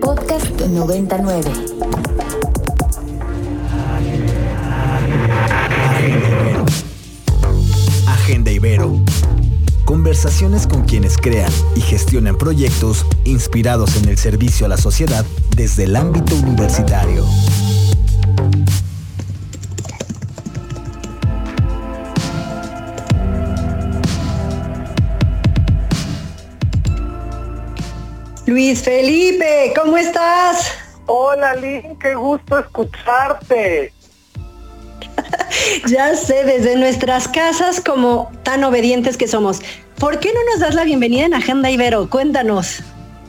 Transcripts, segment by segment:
Podcast 99. Agenda Ibero. Conversaciones con quienes crean y gestionan proyectos inspirados en el servicio a la sociedad desde el ámbito universitario. Luis Felipe, ¿cómo estás? Hola Lynn, qué gusto escucharte. ya sé, desde nuestras casas como tan obedientes que somos. ¿Por qué no nos das la bienvenida en Agenda Ibero? Cuéntanos.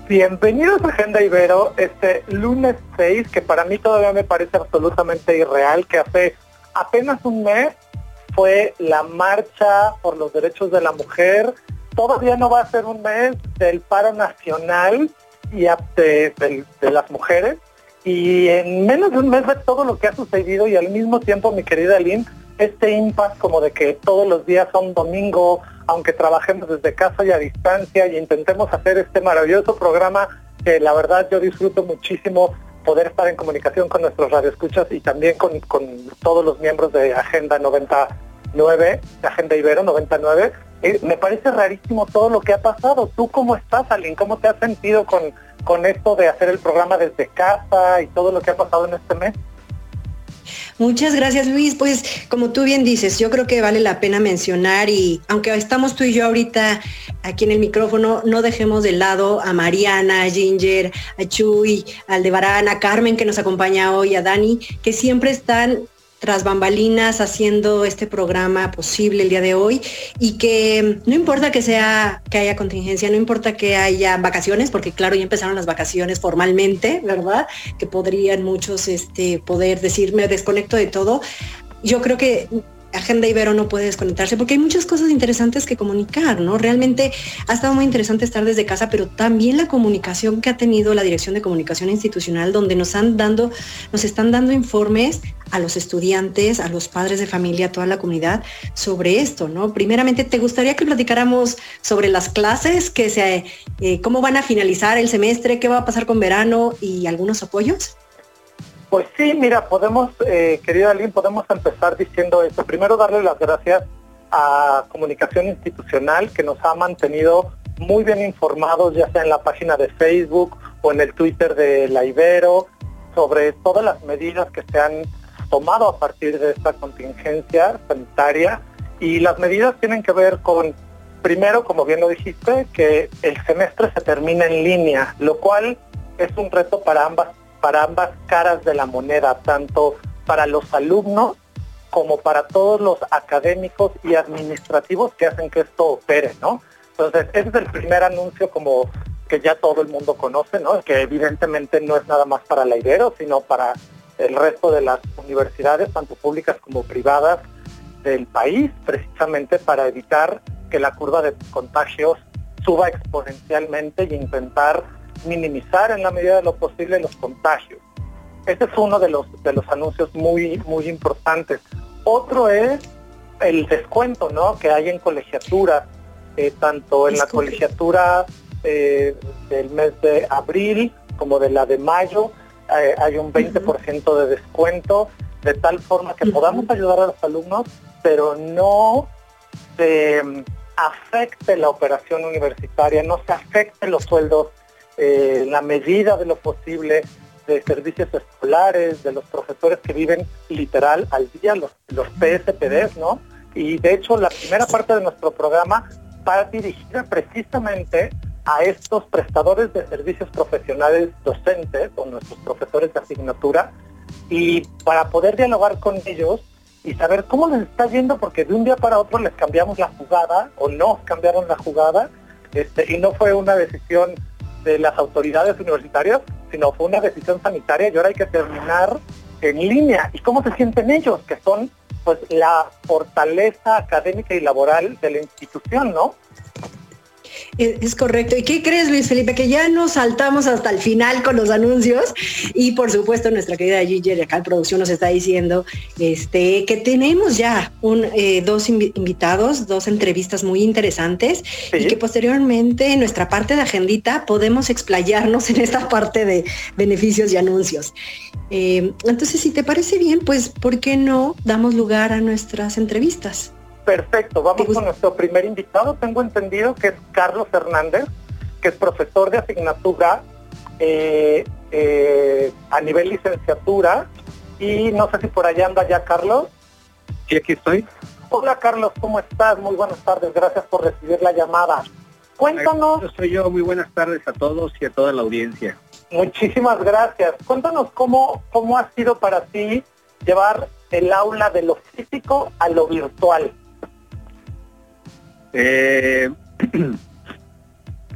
Bienvenidos a Agenda Ibero, este lunes 6, que para mí todavía me parece absolutamente irreal, que hace apenas un mes fue la marcha por los derechos de la mujer todavía no va a ser un mes del paro nacional y de, las mujeres. Y en menos de un mes de todo lo que ha sucedido y al mismo tiempo, mi querida Lynn, este impasse como de que todos los días son domingo, aunque trabajemos desde casa y a distancia y intentemos hacer este maravilloso programa que la verdad yo disfruto muchísimo poder estar en comunicación con nuestros radioescuchas y también con, todos los miembros de Agenda 99, de Agenda Ibero 99, eh, me parece rarísimo todo lo que ha pasado. ¿Tú cómo estás, Aline? ¿Cómo te has sentido con, con esto de hacer el programa desde casa y todo lo que ha pasado en este mes? Muchas gracias Luis. Pues como tú bien dices, yo creo que vale la pena mencionar y aunque estamos tú y yo ahorita aquí en el micrófono, no dejemos de lado a Mariana, a Ginger, a Chuy, a Aldebarán, a Carmen que nos acompaña hoy, a Dani, que siempre están tras bambalinas haciendo este programa posible el día de hoy y que no importa que sea que haya contingencia, no importa que haya vacaciones, porque claro, ya empezaron las vacaciones formalmente, ¿verdad? Que podrían muchos este, poder decirme desconecto de todo. Yo creo que Agenda Ibero no puede desconectarse porque hay muchas cosas interesantes que comunicar, ¿no? Realmente ha estado muy interesante estar desde casa, pero también la comunicación que ha tenido la Dirección de Comunicación Institucional, donde nos han dando, nos están dando informes a los estudiantes, a los padres de familia, a toda la comunidad sobre esto, ¿no? Primeramente, ¿te gustaría que platicáramos sobre las clases, que eh, cómo van a finalizar el semestre, qué va a pasar con verano y algunos apoyos? Pues sí, mira, podemos, eh, querida Lynn, podemos empezar diciendo esto. Primero darle las gracias a Comunicación Institucional que nos ha mantenido muy bien informados, ya sea en la página de Facebook o en el Twitter de la Ibero, sobre todas las medidas que se han tomado a partir de esta contingencia sanitaria. Y las medidas tienen que ver con, primero, como bien lo dijiste, que el semestre se termina en línea, lo cual es un reto para ambas para ambas caras de la moneda, tanto para los alumnos como para todos los académicos y administrativos que hacen que esto opere, ¿no? Entonces, ese es el primer anuncio como que ya todo el mundo conoce, ¿no? Que evidentemente no es nada más para la Ibero, sino para el resto de las universidades, tanto públicas como privadas del país, precisamente para evitar que la curva de contagios suba exponencialmente y intentar minimizar en la medida de lo posible los contagios. Este es uno de los, de los anuncios muy, muy importantes. Otro es el descuento ¿no? que hay en colegiatura, eh, tanto en la colegiatura eh, del mes de abril como de la de mayo, eh, hay un 20% de descuento, de tal forma que podamos ayudar a los alumnos, pero no se mm, afecte la operación universitaria, no se afecte los sueldos eh, la medida de lo posible de servicios escolares, de los profesores que viven literal al día, los, los PSPDs, ¿no? Y de hecho la primera parte de nuestro programa va dirigida precisamente a estos prestadores de servicios profesionales docentes o nuestros profesores de asignatura y para poder dialogar con ellos y saber cómo les está yendo porque de un día para otro les cambiamos la jugada o nos cambiaron la jugada este, y no fue una decisión de las autoridades universitarias, sino fue una decisión sanitaria y ahora hay que terminar en línea. ¿Y cómo se sienten ellos? Que son pues la fortaleza académica y laboral de la institución, ¿no? Es, correcto. ¿Y qué crees, Luis Felipe? Que ya nos saltamos hasta el final con los anuncios y por supuesto nuestra querida Gigi acá en producción nos está diciendo este, que tenemos ya un, eh, dos invitados, dos entrevistas muy interesantes y que posteriormente en nuestra parte de agendita podemos explayarnos en esta parte de beneficios y anuncios. Eh, entonces, si te parece bien, pues, ¿por qué no damos lugar a nuestras entrevistas? Perfecto, vamos con nuestro primer invitado. Tengo entendido que es Carlos Hernández, que es profesor de asignatura eh, eh, a nivel licenciatura. Y no sé si por allá anda ya Carlos. Sí, aquí estoy. Hola Carlos, ¿cómo estás? Muy buenas tardes, gracias por recibir la llamada. Cuéntanos. Yo soy yo, muy buenas tardes a todos y a toda la audiencia. Muchísimas gracias. Cuéntanos cómo, cómo ha sido para ti llevar el aula de lo físico a lo virtual. Eh,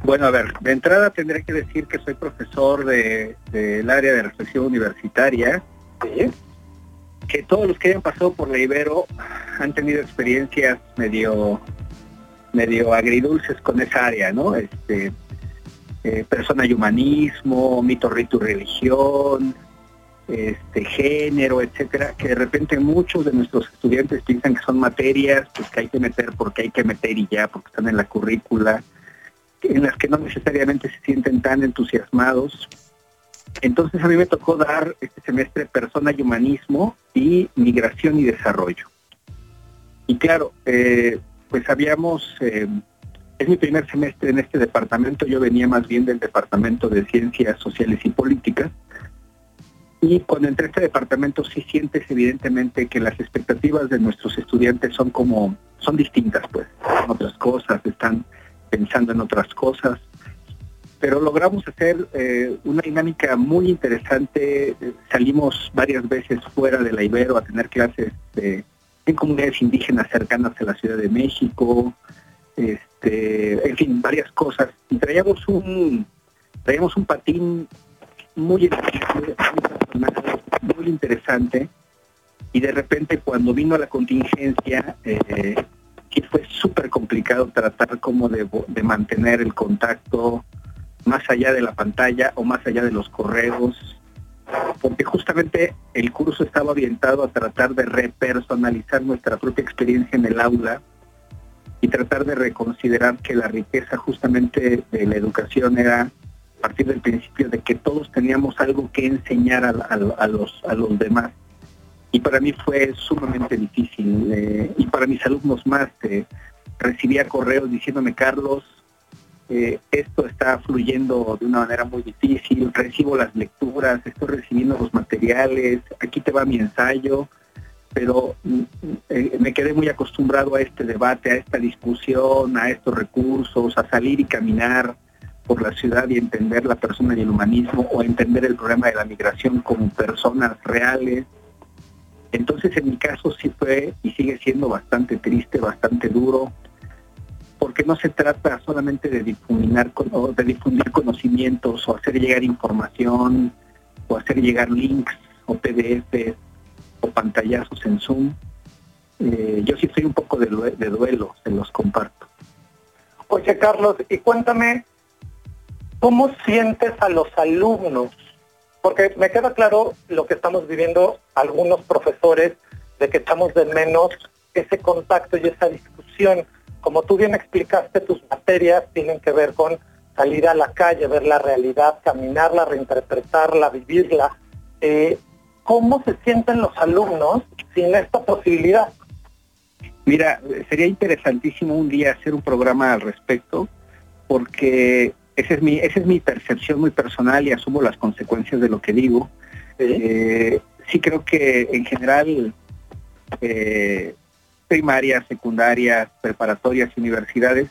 bueno, a ver, de entrada tendré que decir que soy profesor del de, área de reflexión universitaria. Que todos los que hayan pasado por la Ibero han tenido experiencias medio medio agridulces con esa área, ¿no? Este, eh, persona y humanismo, mito, rito y religión, este, género, etcétera, que de repente muchos de nuestros estudiantes piensan que son materias pues, que hay que meter porque hay que meter y ya, porque están en la currícula, en las que no necesariamente se sienten tan entusiasmados. Entonces a mí me tocó dar este semestre persona y humanismo y migración y desarrollo. Y claro, eh, pues habíamos, eh, es mi primer semestre en este departamento, yo venía más bien del departamento de ciencias sociales y políticas, y cuando entré a este departamento sí sientes evidentemente que las expectativas de nuestros estudiantes son como, son distintas pues, son otras cosas, están pensando en otras cosas. Pero logramos hacer eh, una dinámica muy interesante. Salimos varias veces fuera de la Ibero a tener clases en comunidades indígenas cercanas a la Ciudad de México, este, en fin, varias cosas. Y traíamos un, traíamos un patín muy muy interesante. Y de repente cuando vino la contingencia, eh, fue súper complicado tratar como de, de mantener el contacto más allá de la pantalla o más allá de los correos, porque justamente el curso estaba orientado a tratar de repersonalizar nuestra propia experiencia en el aula y tratar de reconsiderar que la riqueza justamente de la educación era partir del principio de que todos teníamos algo que enseñar a, los, a los demás. Y para mí fue sumamente difícil. Eh, y para mis alumnos más, eh, recibía correos diciéndome, Carlos, eh, esto está fluyendo de una manera muy difícil, recibo las lecturas, estoy recibiendo los materiales, aquí te va mi ensayo, pero mm, me quedé muy acostumbrado a este debate, a esta discusión, a estos recursos, a salir y caminar por la ciudad y entender la persona y el humanismo o entender el problema de la migración como personas reales. Entonces en mi caso sí fue y sigue siendo bastante triste, bastante duro, porque no se trata solamente de difuminar, de difundir conocimientos o hacer llegar información o hacer llegar links o PDFs o pantallazos en Zoom. Eh, yo sí soy un poco de duelo, se los comparto. Oye Carlos, y cuéntame, ¿Cómo sientes a los alumnos? Porque me queda claro lo que estamos viviendo algunos profesores, de que echamos de menos ese contacto y esa discusión. Como tú bien explicaste, tus materias tienen que ver con salir a la calle, ver la realidad, caminarla, reinterpretarla, vivirla. Eh, ¿Cómo se sienten los alumnos sin esta posibilidad? Mira, sería interesantísimo un día hacer un programa al respecto, porque esa es mi, esa es mi percepción muy personal y asumo las consecuencias de lo que digo. Eh, sí creo que en general eh, primarias, secundarias, preparatorias y universidades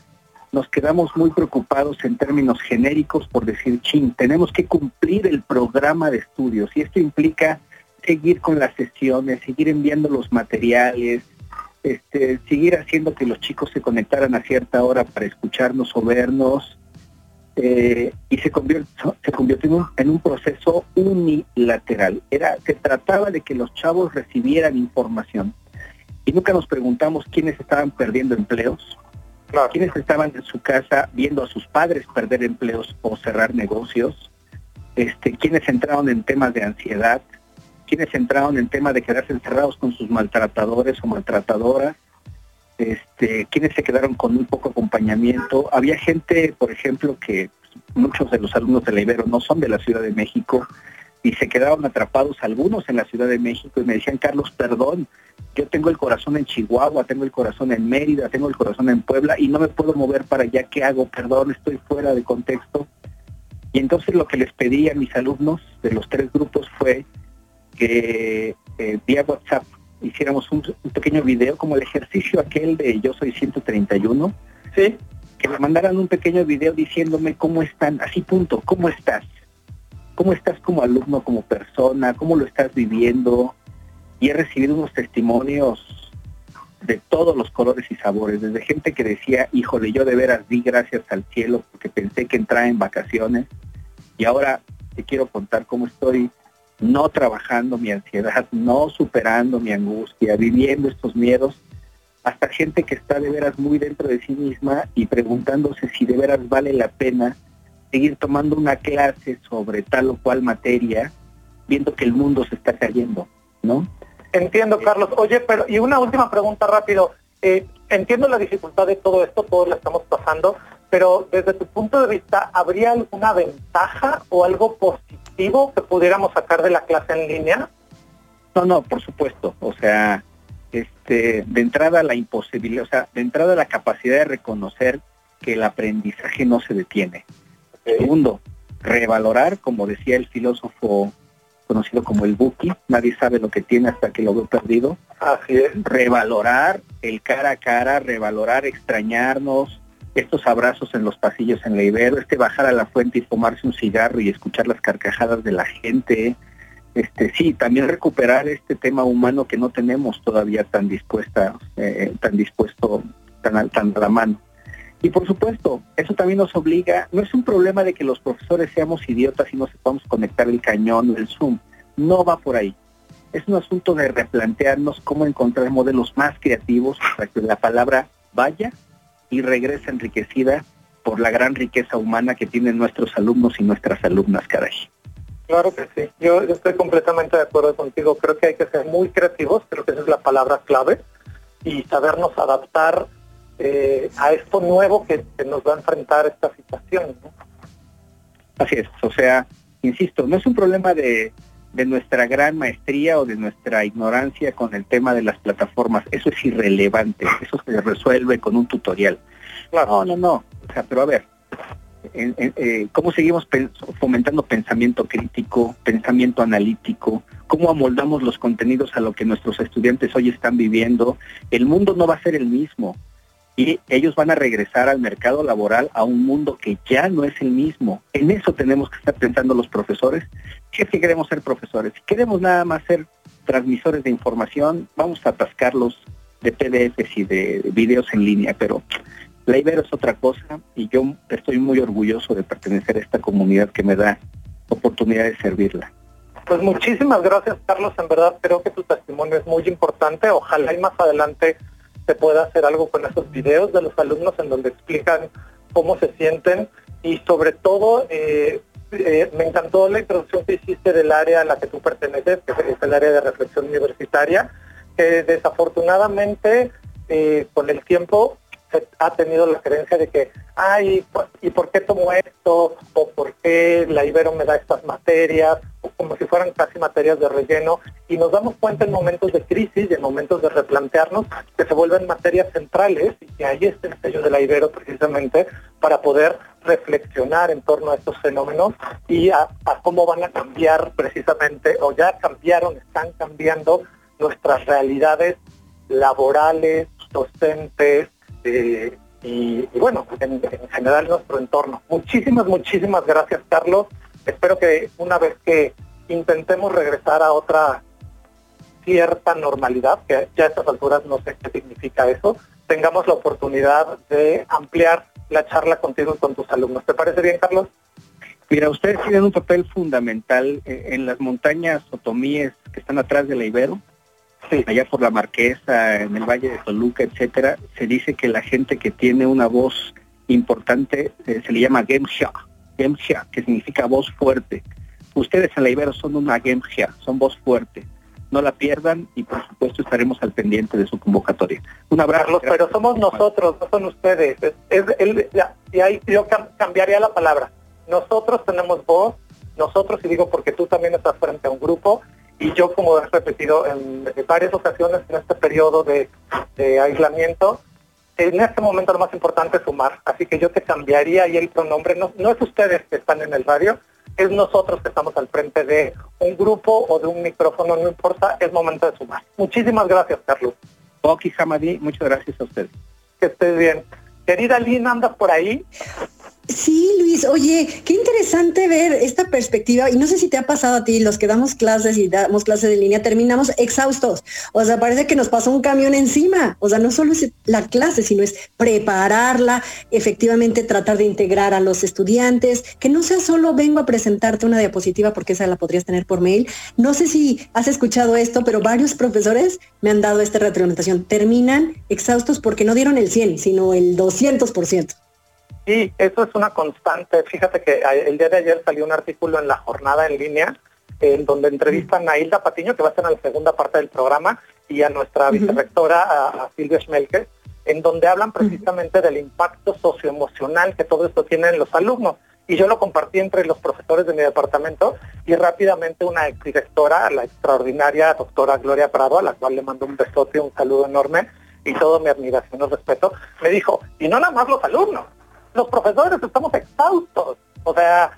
nos quedamos muy preocupados en términos genéricos por decir, chin, tenemos que cumplir el programa de estudios y esto implica seguir con las sesiones, seguir enviando los materiales, este, seguir haciendo que los chicos se conectaran a cierta hora para escucharnos o vernos, eh, y se convirtió, se convirtió en un, proceso unilateral. Era, se trataba de que los chavos recibieran información. Y nunca nos preguntamos quiénes estaban perdiendo empleos, quienes estaban en su casa viendo a sus padres perder empleos o cerrar negocios, este, quienes entraron en temas de ansiedad, quienes entraron en temas de quedarse encerrados con sus maltratadores o maltratadoras, este, quienes se quedaron con muy poco acompañamiento. Había gente, por ejemplo, que muchos de los alumnos de la Ibero no son de la Ciudad de México y se quedaron atrapados algunos en la Ciudad de México y me decían, Carlos, perdón, yo tengo el corazón en Chihuahua, tengo el corazón en Mérida, tengo el corazón en Puebla y no me puedo mover para allá, ¿qué hago? Perdón, estoy fuera de contexto. Y entonces lo que les pedí a mis alumnos de los tres grupos fue que eh, vía WhatsApp hiciéramos un, pequeño video como el ejercicio aquel de Yo Soy 131. Sí. Que me mandaran un pequeño video diciéndome cómo están, así punto, cómo estás. ¿Cómo estás como alumno, como persona? ¿Cómo lo estás viviendo? Y he recibido unos testimonios de todos los colores y sabores, desde gente que decía, híjole, yo de veras di gracias al cielo porque pensé que entraba en vacaciones y ahora te quiero contar cómo estoy no trabajando mi ansiedad, no superando mi angustia, viviendo estos miedos, hasta gente que está de veras muy dentro de sí misma y preguntándose si de veras vale la pena seguir tomando una clase sobre tal o cual materia, viendo que el mundo se está cayendo, ¿no? Entiendo, Carlos. Oye, pero y una última pregunta rápido. Eh, entiendo la dificultad de todo esto, todos la estamos pasando, pero desde tu punto de vista, ¿habría alguna ventaja o algo positivo que pudiéramos sacar de la clase en línea? No, no, por supuesto. O sea, este, de entrada la imposibilidad, o sea, de entrada la capacidad de reconocer que el aprendizaje no se detiene. Segundo, revalorar, como decía el filósofo conocido como el Buki, nadie sabe lo que tiene hasta que lo ve perdido. Así es. Revalorar el cara a cara, revalorar, extrañarnos, estos abrazos en los pasillos en la Ibero, este bajar a la fuente y tomarse un cigarro y escuchar las carcajadas de la gente, este sí, también recuperar este tema humano que no tenemos todavía tan dispuesta, eh, tan dispuesto, tan, tan a la mano. Y por supuesto, eso también nos obliga, no es un problema de que los profesores seamos idiotas y no sepamos conectar el cañón o el Zoom, no va por ahí. Es un asunto de replantearnos cómo encontrar modelos más creativos para que la palabra vaya y regresa enriquecida por la gran riqueza humana que tienen nuestros alumnos y nuestras alumnas, caray. Claro que sí, yo, estoy completamente de acuerdo contigo, creo que hay que ser muy creativos, creo que esa es la palabra clave, y sabernos adaptar eh, a esto nuevo que, nos va a enfrentar esta situación. Así es, o sea, insisto, no es un problema de, de nuestra gran maestría o de nuestra ignorancia con el tema de las plataformas. Eso es irrelevante, eso se resuelve con un tutorial. No, no, no. O sea, pero a ver, eh, ¿cómo seguimos fomentando pensamiento crítico, pensamiento analítico? ¿Cómo amoldamos los contenidos a lo que nuestros estudiantes hoy están viviendo? El mundo no va a ser el mismo y ellos van a regresar al mercado laboral a un mundo que ya no es el mismo. En eso tenemos que estar pensando los profesores. Si es que queremos ser profesores, si queremos nada más ser transmisores de información, vamos a atascarlos de PDFs y de videos en línea, pero la Ibero es otra cosa y yo estoy muy orgulloso de pertenecer a esta comunidad que me da oportunidad de servirla. Pues muchísimas gracias Carlos, en verdad creo que tu testimonio es muy importante, ojalá y más adelante se pueda hacer algo con esos videos de los alumnos en donde explican cómo se sienten y sobre todo eh, eh, me encantó la introducción que hiciste del área a la que tú perteneces, que es el área de reflexión universitaria, que desafortunadamente eh, con el tiempo ha tenido la creencia de que, ay, ¿y por qué tomo esto? ¿O por qué la Ibero me da estas materias? O como si fueran casi materias de relleno. Y nos damos cuenta en momentos de crisis y en momentos de replantearnos que se vuelven materias centrales y que ahí está el sello de la Ibero precisamente para poder reflexionar en torno a estos fenómenos y a, cómo van a cambiar precisamente, o ya cambiaron, están cambiando nuestras realidades laborales, docentes, y, bueno, en, general nuestro entorno. Muchísimas, muchísimas gracias, Carlos. Espero que una vez que intentemos regresar a otra cierta normalidad, que ya a estas alturas no sé qué significa eso, tengamos la oportunidad de ampliar la charla contigo y con tus alumnos. ¿Te parece bien, Carlos? Mira, ustedes tienen un papel fundamental en las montañas otomíes que están atrás de la Ibero. Allá por la Marquesa, en el Valle de Toluca, etcétera, se dice que la gente que tiene una voz importante eh, se le llama Gemsha, Gemsha, que significa voz fuerte. Ustedes en la Ibero son una Gemsha, son voz fuerte. No la pierdan y por supuesto estaremos al pendiente de su convocatoria. Un abrazo. pero somos nosotros, no son ustedes. Es, y ahí yo cambiaría la palabra. Nosotros tenemos voz, nosotros, y digo porque tú también estás frente a un grupo, y yo como he repetido en, varias ocasiones en este periodo de, aislamiento, en este momento lo más importante es sumar, así que yo te cambiaría ahí el pronombre, no, no es ustedes que están en el radio, es nosotros que estamos al frente de un grupo o de un micrófono, no importa, es momento de sumar. Muchísimas gracias, Carlos. Oki Hamadi, muchas gracias a ustedes. Que estés bien. Querida Lina, ¿andas por ahí? Sí, Luis, oye, qué interesante ver esta perspectiva y no sé si te ha pasado a ti, los que damos clases y damos clases de línea, terminamos exhaustos, o sea, parece que nos pasa un camión encima, o sea, no solo es la clase, sino es prepararla, efectivamente tratar de integrar a los estudiantes, que no sea solo vengo a presentarte una diapositiva porque esa la podrías tener por mail. No sé si has escuchado esto, pero varios profesores me han dado esta retroalimentación, terminan exhaustos porque no dieron el 100, sino el 200%. Sí, eso es una constante. Fíjate que el día de ayer salió un artículo en la jornada en línea en donde entrevistan a Hilda Patiño, que va a estar en la segunda parte del programa, y a nuestra vicerectora, a, Silvia Schmelke, en donde hablan precisamente del impacto socioemocional que todo esto tiene en los alumnos. Y yo lo compartí entre los profesores de mi departamento y rápidamente una exdirectora, la extraordinaria doctora Gloria Prado, a la cual le mando un besote, un saludo enorme y toda mi admiración y respeto, me dijo, y no nada más los alumnos, los profesores estamos exhaustos. O sea,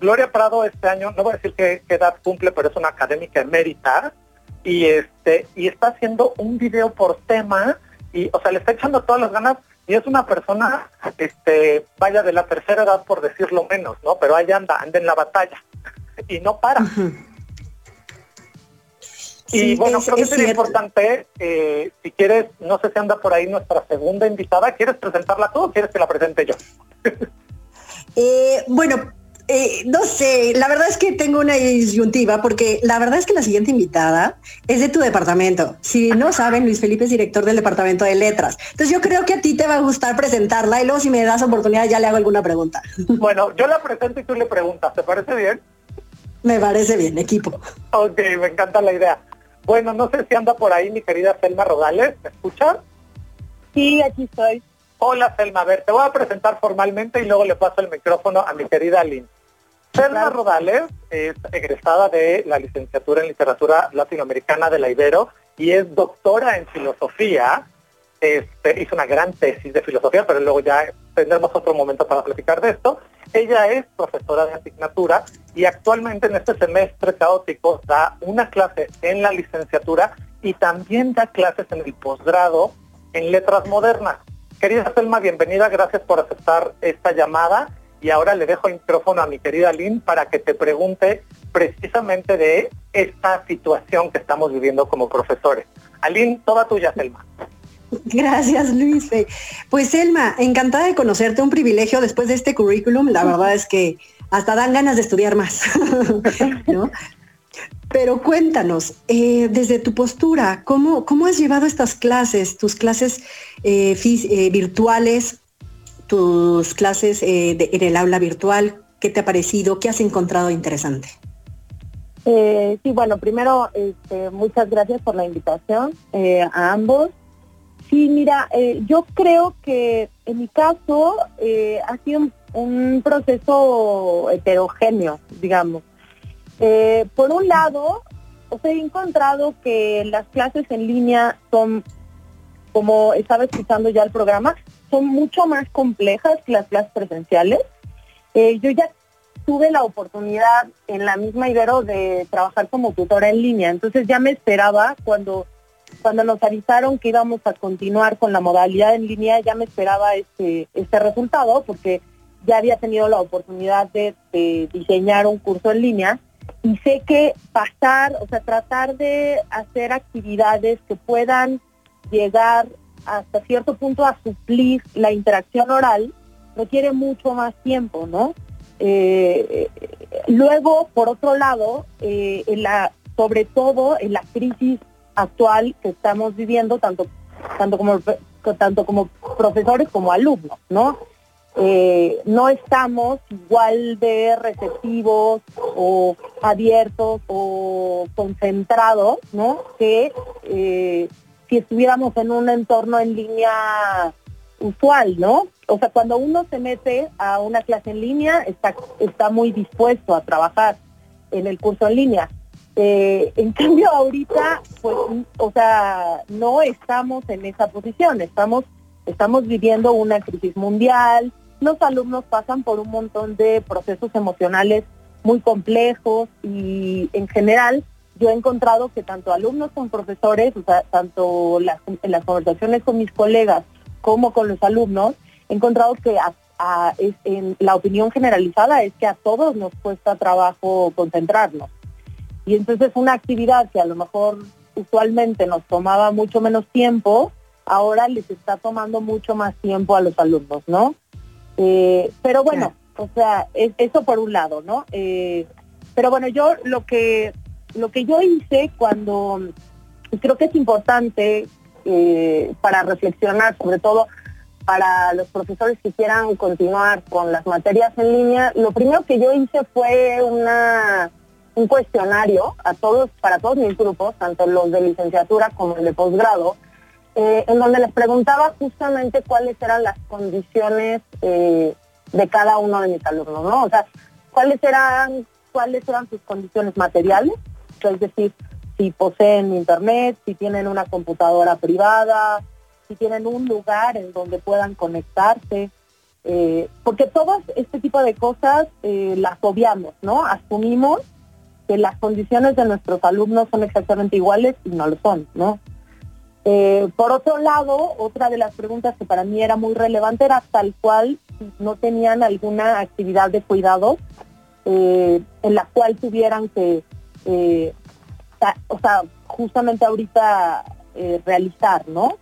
Gloria Prado este año, no voy a decir qué, edad cumple, pero es una académica emérita y este y está haciendo un video por tema y o sea le está echando todas las ganas y es una persona este vaya de la tercera edad por decirlo menos no pero ahí anda anda en la batalla y no para y bueno, creo que sería importante, eh, si quieres, no sé si anda por ahí nuestra segunda invitada, ¿quieres presentarla tú o quieres que la presente yo? Eh, bueno, eh, no sé, la verdad es que tengo una disyuntiva porque la verdad es que la siguiente invitada es de tu departamento. Si no saben, Luis Felipe es director del departamento de letras. Entonces yo creo que a ti te va a gustar presentarla y luego si me das oportunidad ya le hago alguna pregunta. Bueno, yo la presento y tú le preguntas, ¿te parece bien? Me parece bien, equipo. Ok, me encanta la idea. Bueno, no sé si anda por ahí mi querida Selma Rodales, ¿me escuchas? Sí, aquí estoy. Hola Selma, a ver, te voy a presentar formalmente y luego le paso el micrófono a mi querida Lynn. Selma Rodales es egresada de la licenciatura en literatura latinoamericana de la Ibero y es doctora en filosofía. Este, hizo una gran tesis de filosofía, pero luego ya tendremos otro momento para platicar de esto. Ella es profesora de asignatura y actualmente en este semestre caótico da una clase en la licenciatura y también da clases en el posgrado en letras modernas. Querida Selma, bienvenida, gracias por aceptar esta llamada y ahora le dejo el micrófono a mi querida Lynn para que te pregunte precisamente de esta situación que estamos viviendo como profesores. Alín, toda tuya, Selma. Gracias, Luis. Pues Selma, encantada de conocerte, un privilegio después de este currículum. La verdad es que hasta dan ganas de estudiar más. Pero cuéntanos, eh, desde tu postura, ¿cómo, ¿cómo, has llevado estas clases, tus clases eh, eh, virtuales, tus clases en el aula virtual? ¿Qué te ha parecido? ¿Qué has encontrado interesante? sí, bueno, primero, este, muchas gracias por la invitación a ambos. Sí, mira, eh, yo creo que en mi caso eh, ha sido un, proceso heterogéneo, digamos. Eh, por un lado, he encontrado que las clases en línea son, como estaba escuchando ya el programa, son mucho más complejas que las clases presenciales. yo ya tuve la oportunidad en la misma Ibero de trabajar como tutora en línea, entonces ya me esperaba cuando cuando nos avisaron que íbamos a continuar con la modalidad en línea, ya me esperaba este, este resultado porque ya había tenido la oportunidad de, diseñar un curso en línea y sé que pasar, o sea, tratar de hacer actividades que puedan llegar hasta cierto punto a suplir la interacción oral requiere mucho más tiempo, ¿no? Eh, luego, por otro lado, eh, en la, sobre todo en la crisis actual que estamos viviendo, tanto, tanto, como, tanto como profesores como alumnos, ¿no? Eh, no estamos igual de receptivos o abiertos o concentrados, ¿no? Que eh, si estuviéramos en un entorno en línea usual, ¿no? O sea, cuando uno se mete a una clase en línea, está, está muy dispuesto a trabajar en el curso en línea. Eh, en cambio, ahorita, pues, o sea, no estamos en esa posición, estamos, estamos viviendo una crisis mundial, los alumnos pasan por un montón de procesos emocionales muy complejos y en general yo he encontrado que tanto alumnos como profesores, o sea, tanto en las conversaciones con mis colegas como con los alumnos, he encontrado que la opinión generalizada es que a todos nos cuesta trabajo concentrarnos. Y entonces una actividad que a lo mejor usualmente nos tomaba mucho menos tiempo, ahora les está tomando mucho más tiempo a los alumnos, ¿no? Eh, pero bueno, o sea, eso por un lado, ¿no? Eh, pero bueno, yo lo que lo que yo hice cuando creo que es importante eh, para reflexionar, sobre todo para los profesores que quieran continuar con las materias en línea, lo primero que yo hice fue una un cuestionario a todos, para todos mis grupos, tanto los de licenciatura como el de posgrado, eh, en donde les preguntaba justamente cuáles eran las condiciones eh, de cada uno de mis alumnos, ¿no? O sea, cuáles eran, cuáles eran sus condiciones materiales, es decir, si poseen internet, si tienen una computadora privada, si tienen un lugar en donde puedan conectarse, eh, porque todo este tipo de cosas las obviamos, ¿no? Asumimos que las condiciones de nuestros alumnos son exactamente iguales y no lo son, ¿no? Eh, por otro lado, otra de las preguntas que para mí era muy relevante era tal cual no tenían alguna actividad de cuidado eh, en la cual tuvieran que, eh, o sea, justamente ahorita realizar, ¿no?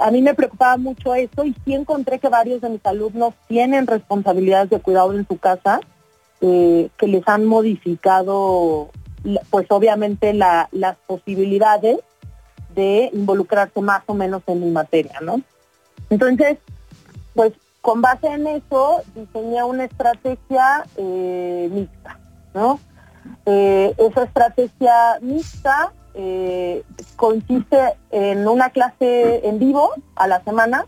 a mí me preocupaba mucho eso y sí encontré que varios de mis alumnos tienen responsabilidades de cuidado en su casa que les han modificado, pues obviamente las posibilidades de involucrarse más o menos en mi materia, ¿no? Entonces, pues con base en eso diseñé una estrategia eh, mixta, ¿no? Eh, esa estrategia mixta eh, consiste en una clase en vivo a la semana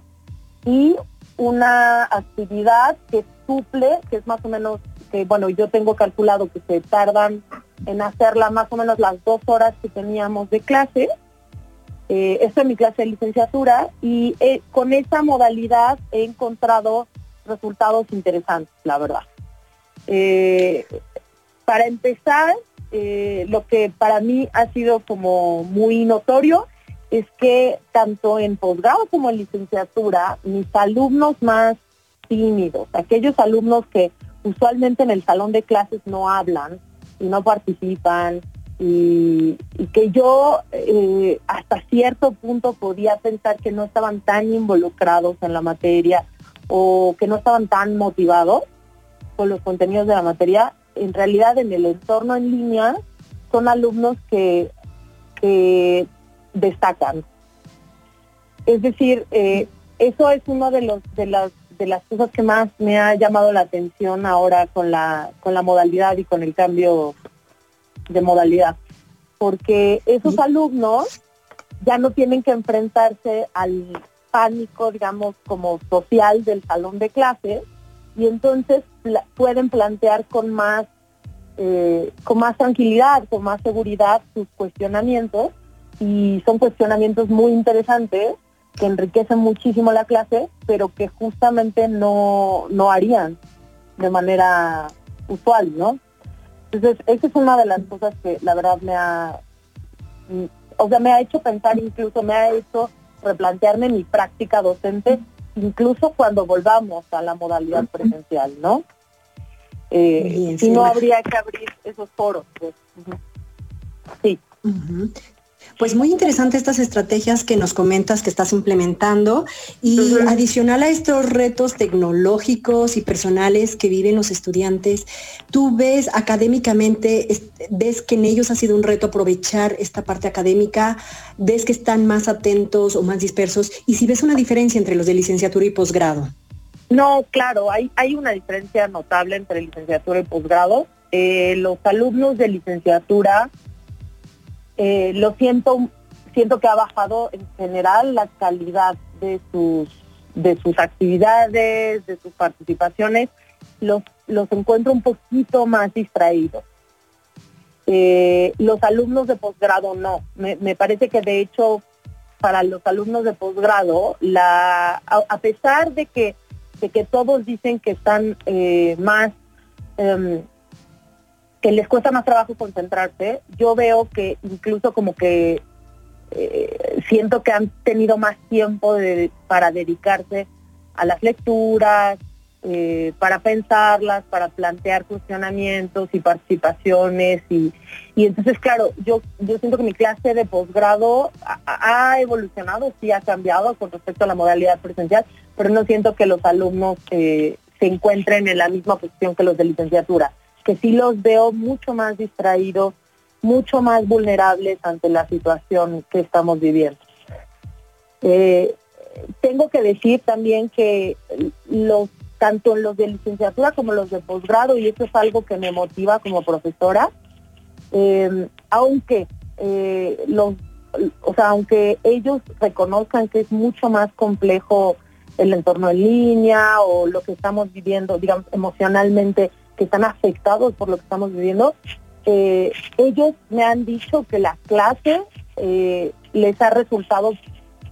y una actividad que suple, que es más o menos, que bueno, yo tengo calculado que se tardan en hacerla más o menos las dos horas que teníamos de clase, eh, esto es mi clase de licenciatura y eh, con esa modalidad he encontrado resultados interesantes, la verdad. Eh, para empezar, lo que para mí ha sido como muy notorio es que tanto en posgrado como en licenciatura, mis alumnos más tímidos, aquellos alumnos que usualmente en el salón de clases no hablan y no participan y, que yo eh, hasta cierto punto podía pensar que no estaban tan involucrados en la materia o que no estaban tan motivados con los contenidos de la materia, en realidad en el entorno en línea son alumnos que, destacan. Es decir, eh, eso es uno de los de las de las cosas que más me ha llamado la atención ahora con la con la modalidad y con el cambio de modalidad, porque esos alumnos ya no tienen que enfrentarse al pánico, digamos, como social del salón de clase, y entonces pueden plantear con más, eh, con más tranquilidad, con más seguridad sus cuestionamientos, y son cuestionamientos muy interesantes que enriquecen muchísimo la clase, pero que justamente no, no harían de manera usual, ¿no? Entonces, esa es una de las cosas que la verdad me ha, mm, o sea, me ha hecho pensar, incluso me ha hecho replantearme mi práctica docente, incluso cuando volvamos a la modalidad presencial, ¿no? Eh, si no habría que abrir esos foros, pues. Sí. Pues muy interesante estas estrategias que nos comentas que estás implementando y adicional a estos retos tecnológicos y personales que viven los estudiantes, ¿tú ves académicamente, ves que en ellos ha sido un reto aprovechar esta parte académica? ¿Ves que están más atentos o más dispersos? Y si ves una diferencia entre los de licenciatura y posgrado. No, claro, hay, hay una diferencia notable entre licenciatura y posgrado. Eh, los alumnos de licenciatura eh, lo siento, siento que ha bajado en general la calidad de sus, de sus actividades, de sus participaciones, los, los encuentro un poquito más distraídos. Eh, los alumnos de posgrado no. Me, parece que de hecho para los alumnos de posgrado, a, pesar de que, de que todos dicen que están eh, más em, que les cuesta más trabajo concentrarse, yo veo que incluso como que eh, siento que han tenido más tiempo para dedicarse a las lecturas, eh, para pensarlas, para plantear cuestionamientos y participaciones. Y, entonces, claro, yo, yo siento que mi clase de posgrado ha, evolucionado, sí ha cambiado con respecto a la modalidad presencial, pero no siento que los alumnos eh, se encuentren en la misma posición que los de licenciatura que sí los veo mucho más distraídos, mucho más vulnerables ante la situación que estamos viviendo. Eh, tengo que decir también que los tanto los de licenciatura como los de posgrado, y eso es algo que me motiva como profesora, eh, aunque eh, los, o sea, aunque ellos reconozcan que es mucho más complejo el entorno en línea o lo que estamos viviendo, digamos, emocionalmente que están afectados por lo que estamos viviendo, eh, ellos me han dicho que la clase eh, les ha resultado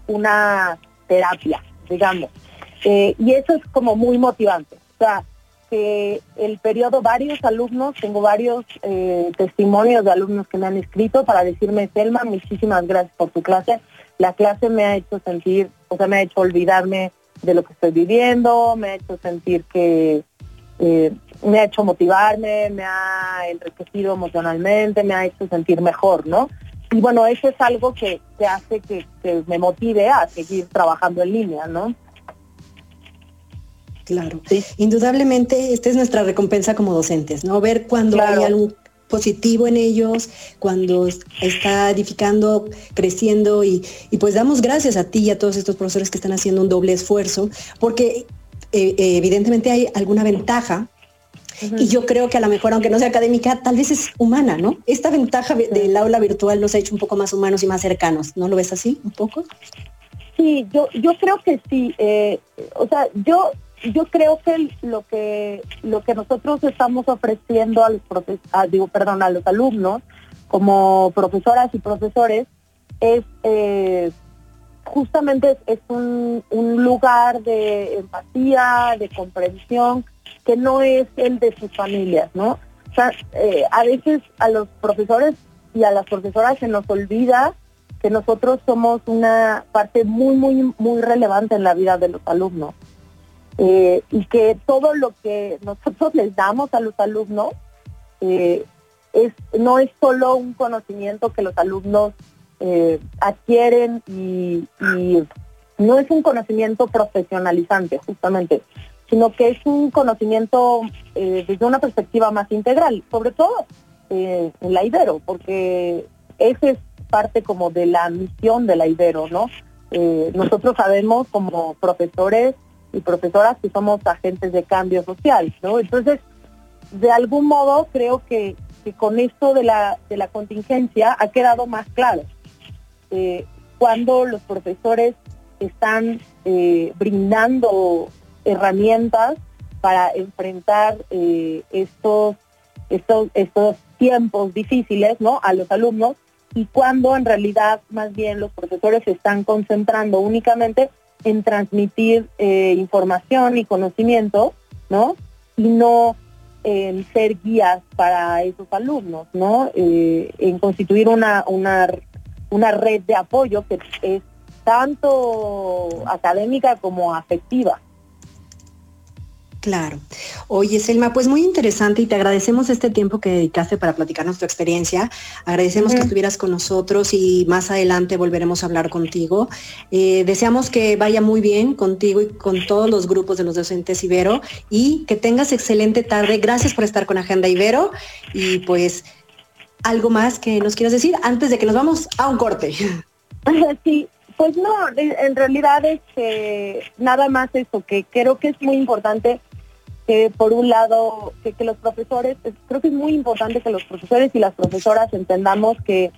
una terapia, digamos. Eh, y eso es como muy motivante. O sea, que el periodo, varios alumnos, tengo varios testimonios de alumnos que me han escrito para decirme, Selma, muchísimas gracias por tu clase. La clase me ha hecho sentir, o sea, me ha hecho olvidarme de lo que estoy viviendo, me ha hecho sentir que me ha hecho motivarme, me ha enriquecido emocionalmente, me ha hecho sentir mejor, ¿no? Y bueno, eso es algo que, te hace que, me motive a seguir trabajando en línea, ¿no? Claro. Sí. Indudablemente, esta es nuestra recompensa como docentes, ¿no? Ver cuando hay algo positivo en ellos, cuando está edificando, creciendo y, pues damos gracias a ti y a todos estos profesores que están haciendo un doble esfuerzo, porque eh, evidentemente hay alguna ventaja y yo creo que a lo mejor, aunque no sea académica, tal vez es humana, ¿no? Esta ventaja del aula virtual nos ha hecho un poco más humanos y más cercanos, ¿no lo ves así un poco? Sí, yo, yo creo que sí. Eh, o sea, yo, yo creo que lo que lo que nosotros estamos ofreciendo a los digo, perdón, a los alumnos como profesoras y profesores es eh, justamente es, un, un, lugar de empatía, de comprensión, que no es el de sus familias, ¿no? O sea, eh, a veces a los profesores y a las profesoras se nos olvida que nosotros somos una parte muy, muy, muy relevante en la vida de los alumnos. Eh, y que todo lo que nosotros les damos a los alumnos eh, es, no es solo un conocimiento que los alumnos adquieren y, y no es un conocimiento profesionalizante, justamente sino que es un conocimiento eh, desde una perspectiva más integral, sobre todo eh, en la Ibero, porque esa es parte como de la misión de la Ibero, ¿no? Eh, nosotros sabemos como profesores y profesoras que somos agentes de cambio social, ¿no? Entonces, de algún modo creo que, con esto de la, de la contingencia ha quedado más claro. cuando los profesores están brindando herramientas para enfrentar eh, estos, estos, estos tiempos difíciles ¿no? a los alumnos y cuando en realidad más bien los profesores se están concentrando únicamente en transmitir eh, información y conocimiento, ¿no? Y no en ser guías para esos alumnos, ¿no? Eh, en constituir una, una, una red de apoyo que es tanto académica como afectiva. Claro. Oye, Selma, pues muy interesante y te agradecemos este tiempo que dedicaste para platicarnos tu experiencia. Agradecemos que estuvieras con nosotros y más adelante volveremos a hablar contigo. Eh, deseamos que vaya muy bien contigo y con todos los grupos de los docentes Ibero y que tengas excelente tarde. Gracias por estar con Agenda Ibero y pues algo más que nos quieras decir antes de que nos vamos a un corte. Sí, pues no, en realidad es este, nada más eso, que creo que es muy importante que por un lado, que, los profesores, creo que es muy importante que los profesores y las profesoras entendamos que,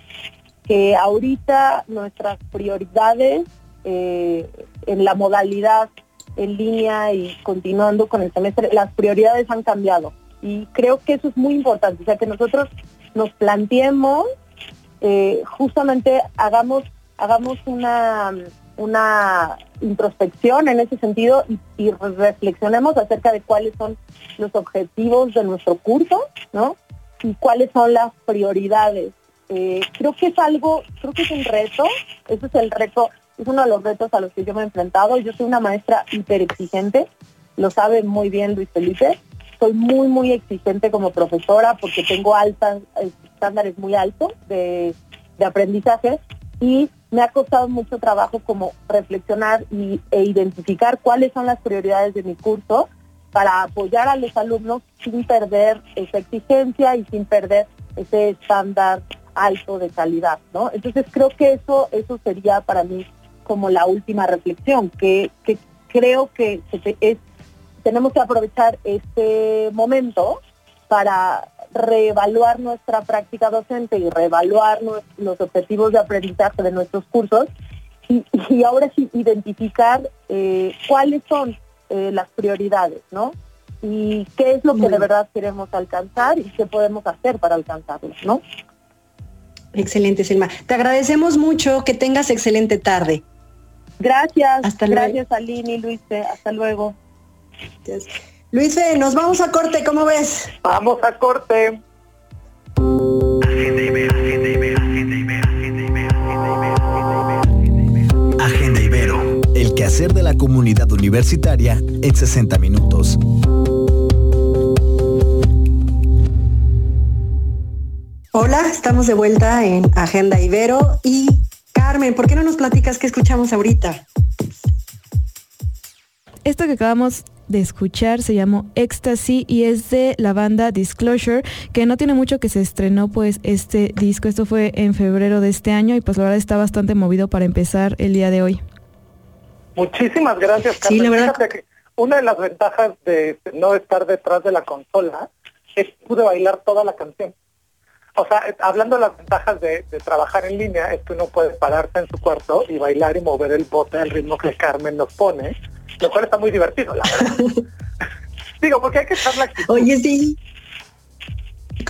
que ahorita nuestras prioridades eh, en la modalidad en línea y continuando con el semestre, las prioridades han cambiado. Y creo que eso es muy importante, o sea, que nosotros nos planteemos, eh, justamente hagamos, hagamos una una introspección en ese sentido y, reflexionemos acerca de cuáles son los objetivos de nuestro curso, ¿no? Y cuáles son las prioridades. Eh, creo que es algo, creo que es un reto, ese es el reto, es uno de los retos a los que yo me he enfrentado. Yo soy una maestra hiper exigente, lo sabe muy bien Luis Felipe. Soy muy, muy exigente como profesora porque tengo altas, estándares muy altos de, de aprendizaje y me ha costado mucho trabajo como reflexionar y, e identificar cuáles son las prioridades de mi curso para apoyar a los alumnos sin perder esa exigencia y sin perder ese estándar alto de calidad, ¿no? Entonces creo que eso, eso sería para mí como la última reflexión, que, creo que es, tenemos que aprovechar este momento para reevaluar nuestra práctica docente y reevaluar los objetivos de aprendizaje de nuestros cursos y, ahora sí identificar eh, cuáles son eh, las prioridades, ¿no? Y qué es lo que de verdad queremos alcanzar y qué podemos hacer para alcanzarlo, ¿no? Excelente, Selma. Te agradecemos mucho, que tengas excelente tarde. Gracias. Hasta Gracias, Aline y Luis. Hasta luego. Luis, nos vamos a corte, ¿cómo ves? Vamos a corte. Agenda Ibero, el quehacer de la comunidad universitaria en 60 minutos. Hola, estamos de vuelta en Agenda Ibero y Carmen, ¿por qué no nos platicas qué escuchamos ahorita? Esto que acabamos de escuchar se llamó Ecstasy y es de la banda Disclosure, que no tiene mucho que se estrenó pues este disco, esto fue en febrero de este año y pues la verdad está bastante movido para empezar el día de hoy. Muchísimas gracias, Carmen. Sí, la verdad. que una de las ventajas de no estar detrás de la consola es que pude bailar toda la canción. O sea, hablando de las ventajas de, trabajar en línea, es que uno puede pararse en su cuarto y bailar y mover el bote al ritmo que Carmen nos pone lo cual está muy divertido, la verdad. Digo, porque hay que estar la Oye, sí.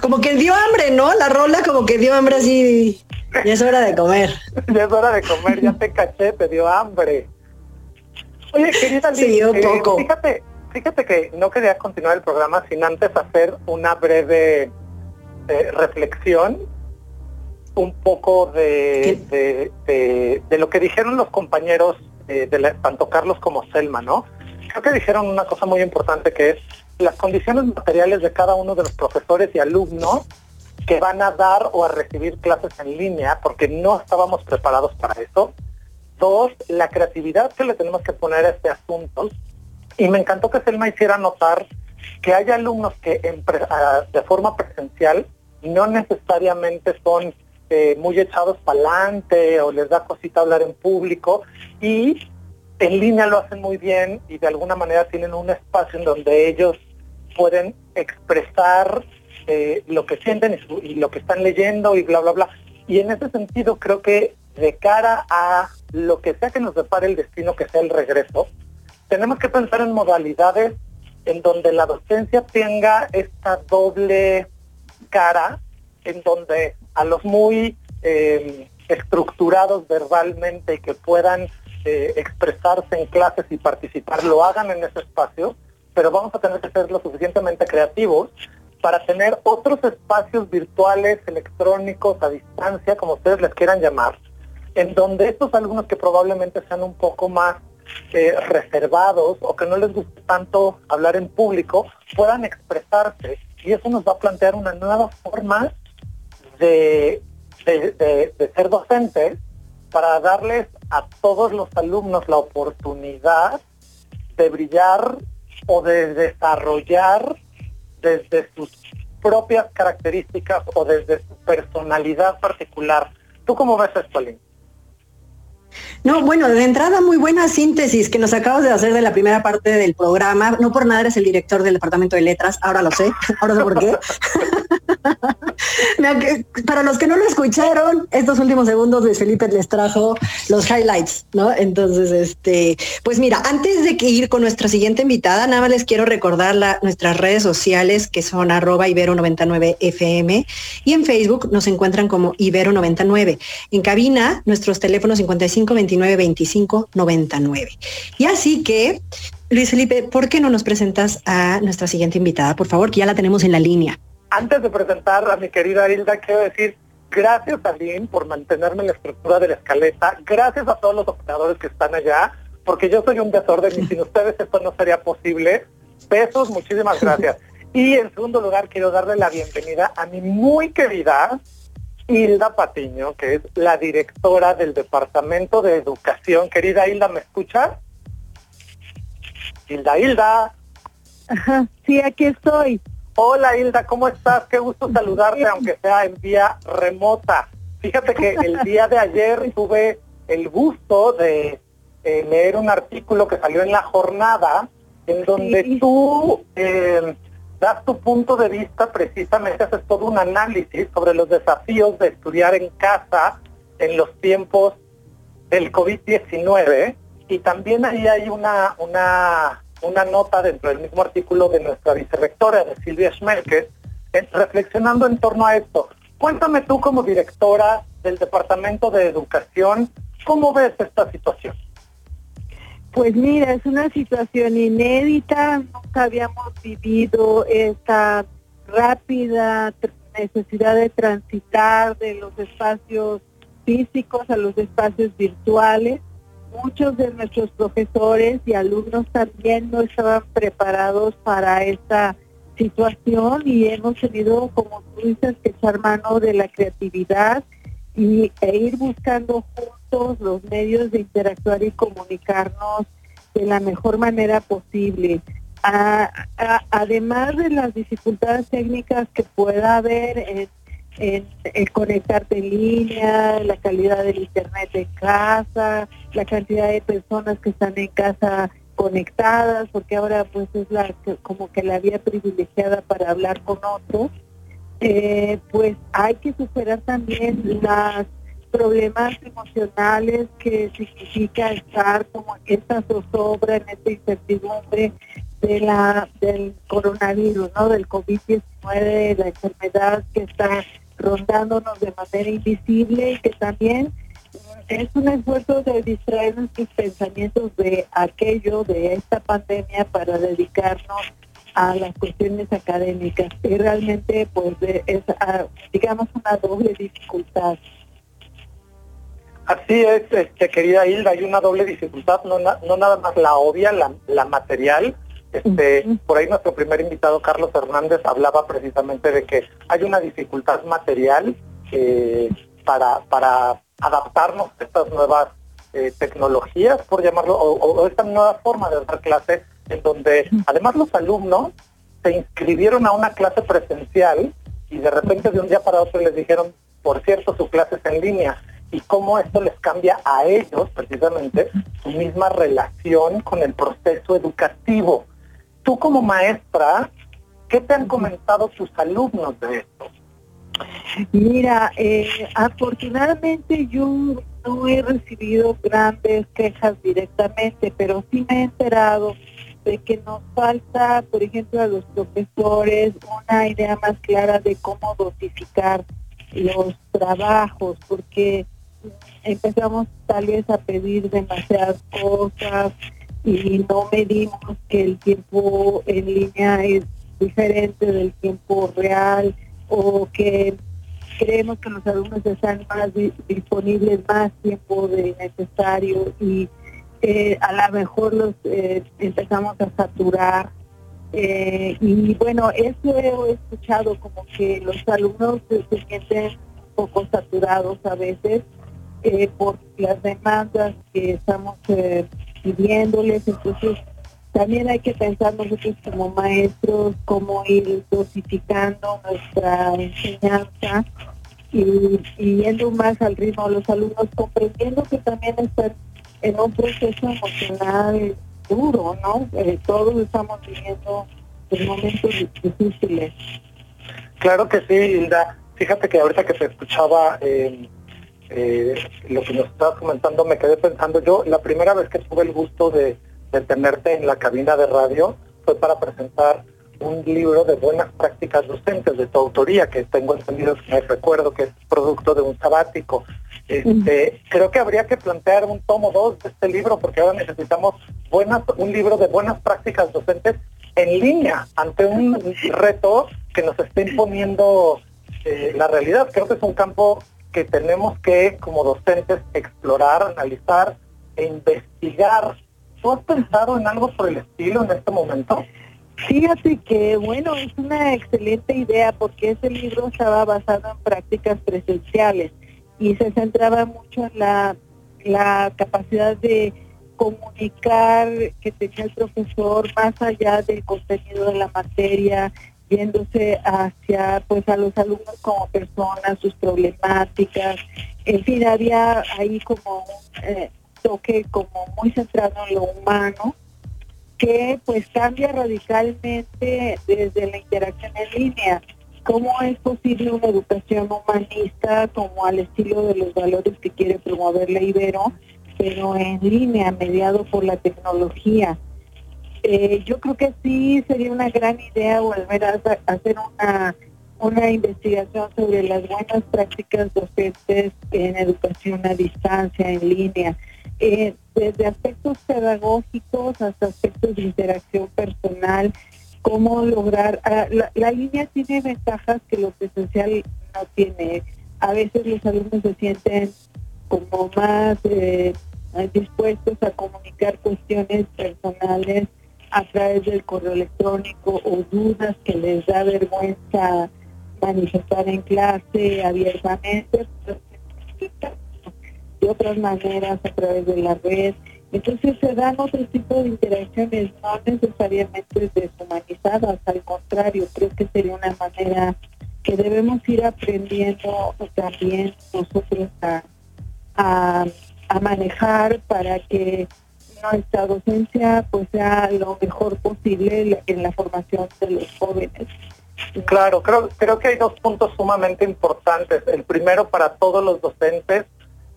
Como que dio hambre, ¿no? La rola como que dio hambre así. Ya es hora de comer. ya es hora de comer, ya te caché, te dio hambre. Oye, querida Liz, eh, fíjate, fíjate que no quería continuar el programa sin antes hacer una breve eh, reflexión un poco de, de, de, lo que dijeron los compañeros tanto Carlos como Selma, ¿no? Creo que dijeron una cosa muy importante que es las condiciones materiales de cada uno de los profesores y alumnos que van a dar o a recibir clases en línea, porque no estábamos preparados para eso. Dos, la creatividad que le tenemos que poner a este asunto. Y me encantó que Selma hiciera notar que hay alumnos que de forma presencial no necesariamente son este, muy echados para adelante o les da cosita hablar en público y en línea lo hacen muy bien y de alguna manera tienen un espacio en donde ellos pueden expresar eh, lo que sienten y, lo que están leyendo y bla, bla, bla. Y en ese sentido creo que de cara a lo que sea que nos depare el destino, que sea el regreso, tenemos que pensar en modalidades en donde la docencia tenga esta doble cara, en donde a los muy eh, estructurados verbalmente que puedan eh, expresarse en clases y participar, lo hagan en ese espacio, pero vamos a tener que ser lo suficientemente creativos para tener otros espacios virtuales, electrónicos, a distancia, como ustedes les quieran llamar, en donde estos alumnos que probablemente sean un poco más eh, reservados o que no les guste tanto hablar en público puedan expresarse. Y eso nos va a plantear una nueva forma de, de ser docente para darles a todos los alumnos la oportunidad de brillar o de desarrollar desde sus propias características o desde su personalidad particular. ¿Tú cómo ves esto, Lynn? No, bueno, de entrada muy buena síntesis que nos acabas de hacer de la primera parte del programa. No por nada eres el director del Departamento de Letras, ahora lo sé, ahora sé por qué. Para los que no lo escucharon, estos últimos segundos Luis Felipe les trajo los highlights, ¿no? Entonces, este, pues mira, antes de que ir con nuestra siguiente invitada, nada más les quiero recordar nuestras redes sociales que son arroba ibero99fm y en Facebook nos encuentran como ibero99. En cabina, nuestros teléfonos 55 29 25 99. Y así que, Luis Felipe, ¿por qué no nos presentas a nuestra siguiente invitada? Por favor, que ya la tenemos en la línea. Antes de presentar a mi querida Hilda, quiero decir gracias a Lynn por mantenerme en la estructura de la escaleta. Gracias a todos los operadores que están allá, porque yo soy un desorden y sin ustedes esto no sería posible. Besos, muchísimas gracias. Y en segundo lugar, quiero darle la bienvenida a mi muy querida Hilda Patiño, que es la directora del Departamento de Educación. Querida Hilda, ¿me escuchas? Hilda, Hilda. sí, aquí estoy. Hola Hilda, ¿cómo estás? Qué gusto saludarte, aunque sea en vía remota. Fíjate que el día de ayer tuve el gusto de eh, leer un artículo que salió en la jornada, en donde tú eh, das tu punto de vista, precisamente haces todo un análisis sobre los desafíos de estudiar en casa en los tiempos del COVID-19 y también ahí hay una, una, una nota dentro del mismo artículo de nuestra vicerrectora, de Silvia Schmelke, reflexionando en torno a esto. Cuéntame tú como directora del Departamento de Educación, ¿cómo ves esta situación? Pues mira, es una situación inédita, nunca habíamos vivido esta rápida necesidad de transitar de los espacios físicos a los espacios virtuales. Muchos de nuestros profesores y alumnos también no estaban preparados para esta situación y hemos tenido, como tú dices, que echar mano de la creatividad y, e ir buscando juntos los medios de interactuar y comunicarnos de la mejor manera posible. además de las dificultades técnicas que pueda haber en, en, conectarte en línea, la calidad del internet en casa, la cantidad de personas que están en casa conectadas, porque ahora pues es la como que la vía privilegiada para hablar con otros. Eh, pues hay que superar también los problemas emocionales que significa estar como esta zozobra, en esta incertidumbre de la del coronavirus, ¿no? Del COVID-19, la enfermedad que está rondándonos de manera invisible y que también es un esfuerzo de distraer nuestros pensamientos de aquello, de esta pandemia, para dedicarnos a las cuestiones académicas y realmente pues es ah, digamos una doble dificultad. Así es, este, querida Hilda, hay una doble dificultad, no, no nada más la obvia, la, la material. Este, Por ahí nuestro primer invitado, Carlos Hernández, hablaba precisamente de que hay una dificultad material eh, para, para adaptarnos a estas nuevas eh, tecnologías, por llamarlo, o, o, esta nueva forma de dar clases en donde además los alumnos se inscribieron a una clase presencial y de repente de un día para otro les dijeron, por cierto, su clase es en línea y cómo esto les cambia a ellos precisamente su misma relación con el proceso educativo. Tú como maestra, ¿qué te han comentado tus alumnos de esto? Mira, eh, afortunadamente yo no he recibido grandes quejas directamente, pero sí me he enterado de que nos falta, por ejemplo, a los profesores una idea más clara de cómo dosificar los trabajos, porque empezamos tal vez a pedir demasiadas cosas y no medimos que el tiempo en línea es diferente del tiempo real o que creemos que los alumnos están más disponibles más tiempo de necesario y eh, a lo mejor los eh, empezamos a saturar. Eh, y bueno, eso he escuchado como que los alumnos se sienten poco saturados a veces por las demandas que estamos pidiéndoles. Entonces, también hay que pensar nosotros como maestros cómo ir dosificando nuestra enseñanza y, y yendo más al ritmo de los alumnos, comprendiendo que también están en un proceso emocional duro, ¿no? Eh, todos estamos viviendo momentos difíciles. Claro que sí, Hilda. Fíjate que ahorita que te escuchaba eh, eh, lo que nos estabas comentando, me quedé pensando, yo la primera vez que tuve el gusto de, de tenerte en la cabina de radio fue para presentar un libro de buenas prácticas docentes de tu autoría, que tengo entendido, me recuerdo que es producto de un sabático. Este, creo que habría que plantear un tomo 2 de este libro porque ahora necesitamos buenas, un libro de buenas prácticas docentes en línea ante un reto que nos está imponiendo eh, la realidad. Creo que es un campo que tenemos que, como docentes, explorar, analizar e investigar. ¿Tú has pensado en algo por el estilo en este momento? Fíjate que, bueno, es una excelente idea porque ese libro estaba basado en prácticas presenciales y se centraba mucho en la, la capacidad de comunicar que tenía el profesor más allá del contenido de la materia, yéndose hacia pues a los alumnos como personas, sus problemáticas, en fin, había ahí como un eh, toque como muy centrado en lo humano, que pues cambia radicalmente desde la interacción en línea. ¿Cómo es posible una educación humanista como al estilo de los valores que quiere promover la Ibero, pero en línea, mediado por la tecnología? Eh, yo creo que sí sería una gran idea volver a hacer una, una investigación sobre las buenas prácticas docentes en educación a distancia, en línea, eh, desde aspectos pedagógicos hasta aspectos de interacción personal cómo lograr, ah, la, línea tiene ventajas que lo presencial no tiene. A veces los alumnos se sienten como más eh, dispuestos a comunicar cuestiones personales a través del correo electrónico o dudas que les da vergüenza manifestar en clase abiertamente, de otras maneras a través de la red. Entonces se dan otro tipo de interacciones, no necesariamente deshumanizadas, al contrario, creo que sería una manera que debemos ir aprendiendo también nosotros a, a, manejar para que nuestra docencia pues sea lo mejor posible en la formación de los jóvenes. Claro, creo, creo que hay dos puntos sumamente importantes. El primero para todos los docentes,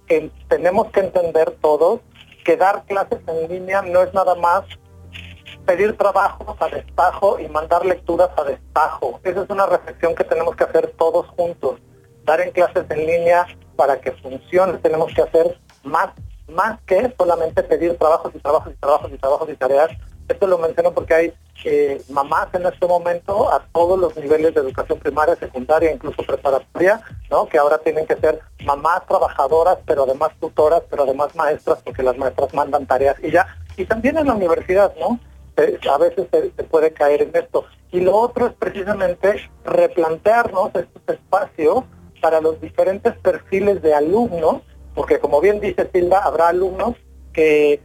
que tenemos que entender todos que dar clases en línea no es nada más pedir trabajos a destajo y mandar lecturas a destajo. Esa es una reflexión que tenemos que hacer todos juntos. Dar en clases en línea para que funcione tenemos que hacer más, más que solamente pedir trabajos y trabajos y trabajos y trabajos y tareas. Esto lo menciono porque hay eh, mamás en este momento a todos los niveles de educación primaria, secundaria, incluso preparatoria, ¿no? que ahora tienen que ser mamás trabajadoras, pero además tutoras, pero además maestras, porque las maestras mandan tareas y ya. Y también en la universidad, ¿no? a veces se, puede caer en esto. Y lo otro es precisamente replantearnos estos espacios para los diferentes perfiles de alumnos, porque como bien dice Silva, habrá alumnos que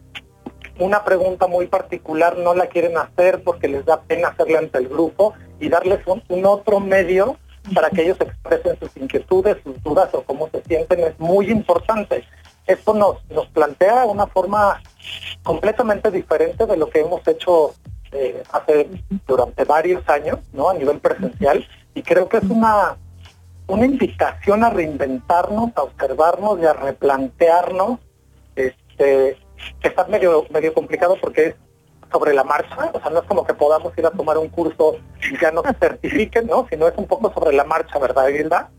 una pregunta muy particular no la quieren hacer porque les da pena hacerla ante el grupo y darles un, otro medio para que ellos expresen sus inquietudes, sus dudas o cómo se sienten es muy importante. Esto nos, nos plantea una forma completamente diferente de lo que hemos hecho eh, hace durante varios años, ¿no? A nivel presencial y creo que es una una invitación a reinventarnos, a observarnos y a replantearnos este que está medio, medio complicado porque es sobre la marcha, o sea, no es como que podamos ir a tomar un curso y ya nos certifiquen, ¿no? Sino es un poco sobre la marcha, ¿verdad, Hilda?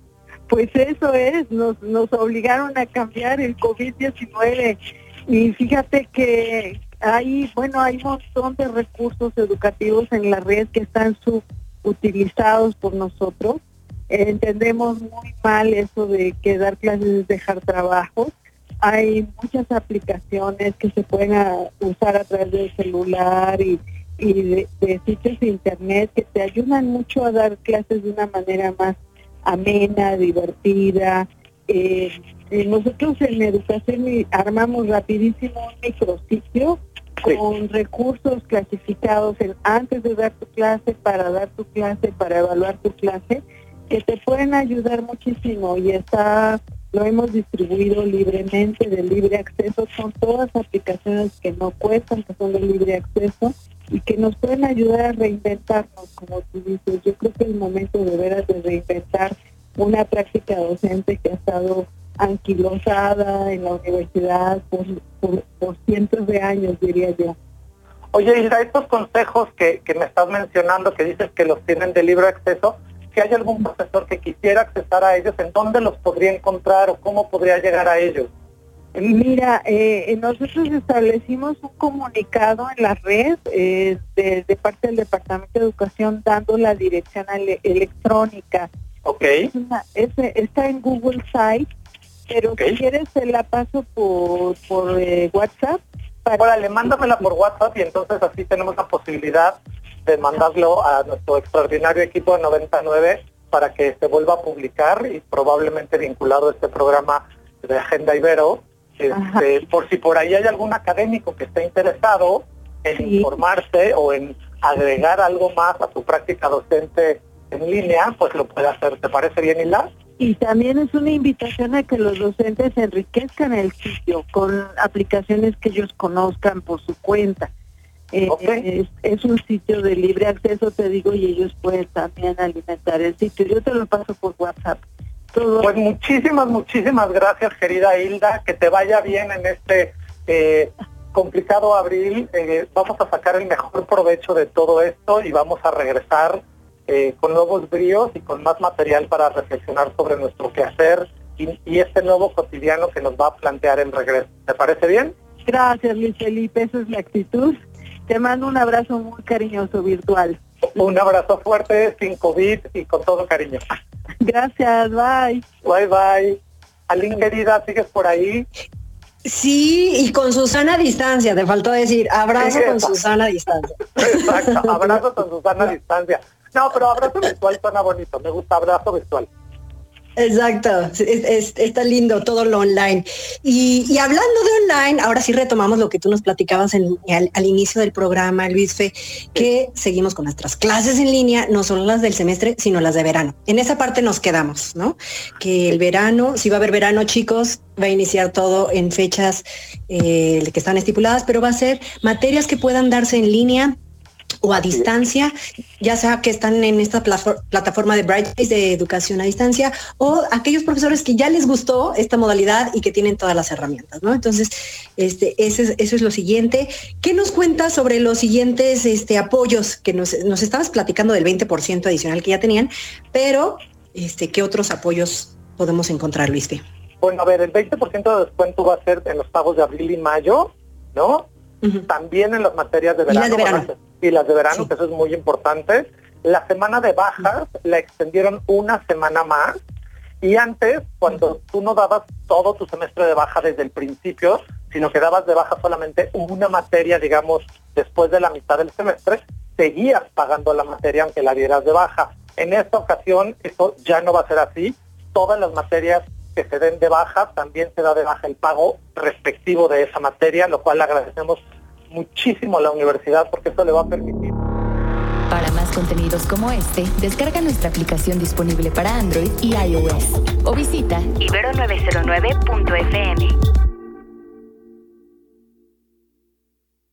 Pues eso es, nos, nos obligaron a cambiar el COVID-19 y fíjate que hay, bueno, hay un montón de recursos educativos en la red que están subutilizados por nosotros. Entendemos muy mal eso de que dar clases es dejar trabajos hay muchas aplicaciones que se pueden ah, usar a través del celular y, de, sitios de internet que te ayudan mucho a dar clases de una manera más amena, divertida. Eh, eh, nosotros en educación armamos rapidísimo un micrositio con recursos clasificados en, antes de dar tu clase, para dar tu clase, para evaluar tu clase, que te pueden ayudar muchísimo y está lo hemos distribuido libremente de libre acceso. Son todas aplicaciones que no cuestan, que son de libre acceso y que nos pueden ayudar a reinventarnos, como tú dices. Yo creo que es el momento de veras de reinventar una práctica docente que ha estado anquilosada en la universidad por, por, cientos de años, diría yo. Oye, Hilda, estos consejos que, que me estás mencionando, que dices que los tienen de libre acceso, si hay algún profesor que quisiera accesar a ellos, ¿en dónde los podría encontrar o cómo podría llegar a ellos? Mira, eh, nosotros establecimos un comunicado en la red eh, de, parte del Departamento de Educación dando la dirección electrónica. Ok. está en Google Site, pero si quieres se la paso por, por eh, WhatsApp. Para... Órale, mándamela por WhatsApp y entonces así tenemos la posibilidad de mandarlo a nuestro extraordinario equipo de 99 para que se vuelva a publicar y probablemente vinculado a este programa de Agenda Ibero, este, por si por ahí hay algún académico que esté interesado en informarse o en agregar algo más a su práctica docente en línea, pues lo puede hacer. ¿Te parece bien, Hilda? Y también es una invitación a que los docentes enriquezcan el sitio con aplicaciones que ellos conozcan por su cuenta. Eh, es, un sitio de libre acceso, te digo, y ellos pueden también alimentar el sitio. Yo te lo paso por WhatsApp. Pues muchísimas, muchísimas gracias, querida Hilda. Que te vaya bien en este eh, complicado abril. Eh, vamos a sacar el mejor provecho de todo esto y vamos a regresar con nuevos bríos y con más material para reflexionar sobre nuestro quehacer y, y este nuevo cotidiano que nos va a plantear el regreso. ¿Te parece bien? Gracias, Luis Felipe. Esa es la actitud. Te mando un abrazo muy cariñoso virtual. Un abrazo fuerte, sin COVID y con todo cariño. Gracias, bye. Bye, bye. Aline, querida, ¿sigues por ahí? Sí, y con Susana a distancia, te faltó decir, abrazo con Susana a distancia. Exacto, abrazo con Susana a distancia. No, pero abrazo virtual suena bonito, me gusta abrazo virtual. Exacto, está lindo todo lo online. Y, hablando de online, ahora sí retomamos lo que tú nos platicabas al, inicio del programa, Luis Fe, que seguimos con nuestras clases en línea, no solo las del semestre, sino las de verano. En esa parte nos quedamos, ¿no? Que el verano, si va a haber verano, chicos, va a iniciar todo en fechas eh, que están estipuladas, pero va a ser materias que puedan darse en línea o a distancia, ya sea que están en esta plataforma de Brightspace de educación a distancia, o aquellos profesores que ya les gustó esta modalidad y que tienen todas las herramientas, ¿no? Entonces, este, eso es lo siguiente. ¿Qué nos cuenta sobre los siguientes este, apoyos que nos, nos estabas platicando del 20% adicional que ya tenían, pero este, ¿qué otros apoyos podemos encontrar, Luis? Bueno, a ver, el 20% de descuento va a ser en los pagos de abril y mayo, ¿no? También en las materias de verano. Y las de verano, que eso es muy importante. La semana de bajas la extendieron una semana más. Y antes, cuando tú no dabas todo tu semestre de baja desde el principio, sino que dabas de baja solamente una materia, digamos, después de la mitad del semestre, seguías pagando la materia aunque la dieras de baja. En esta ocasión eso ya no va a ser así. Todas las materias que se den de baja, también se da de baja el pago respectivo de esa materia, lo cual agradecemos muchísimo a la universidad porque eso le va a permitir. Para más contenidos como este, descarga nuestra aplicación disponible para Android y iOS o visita ibero909.fm.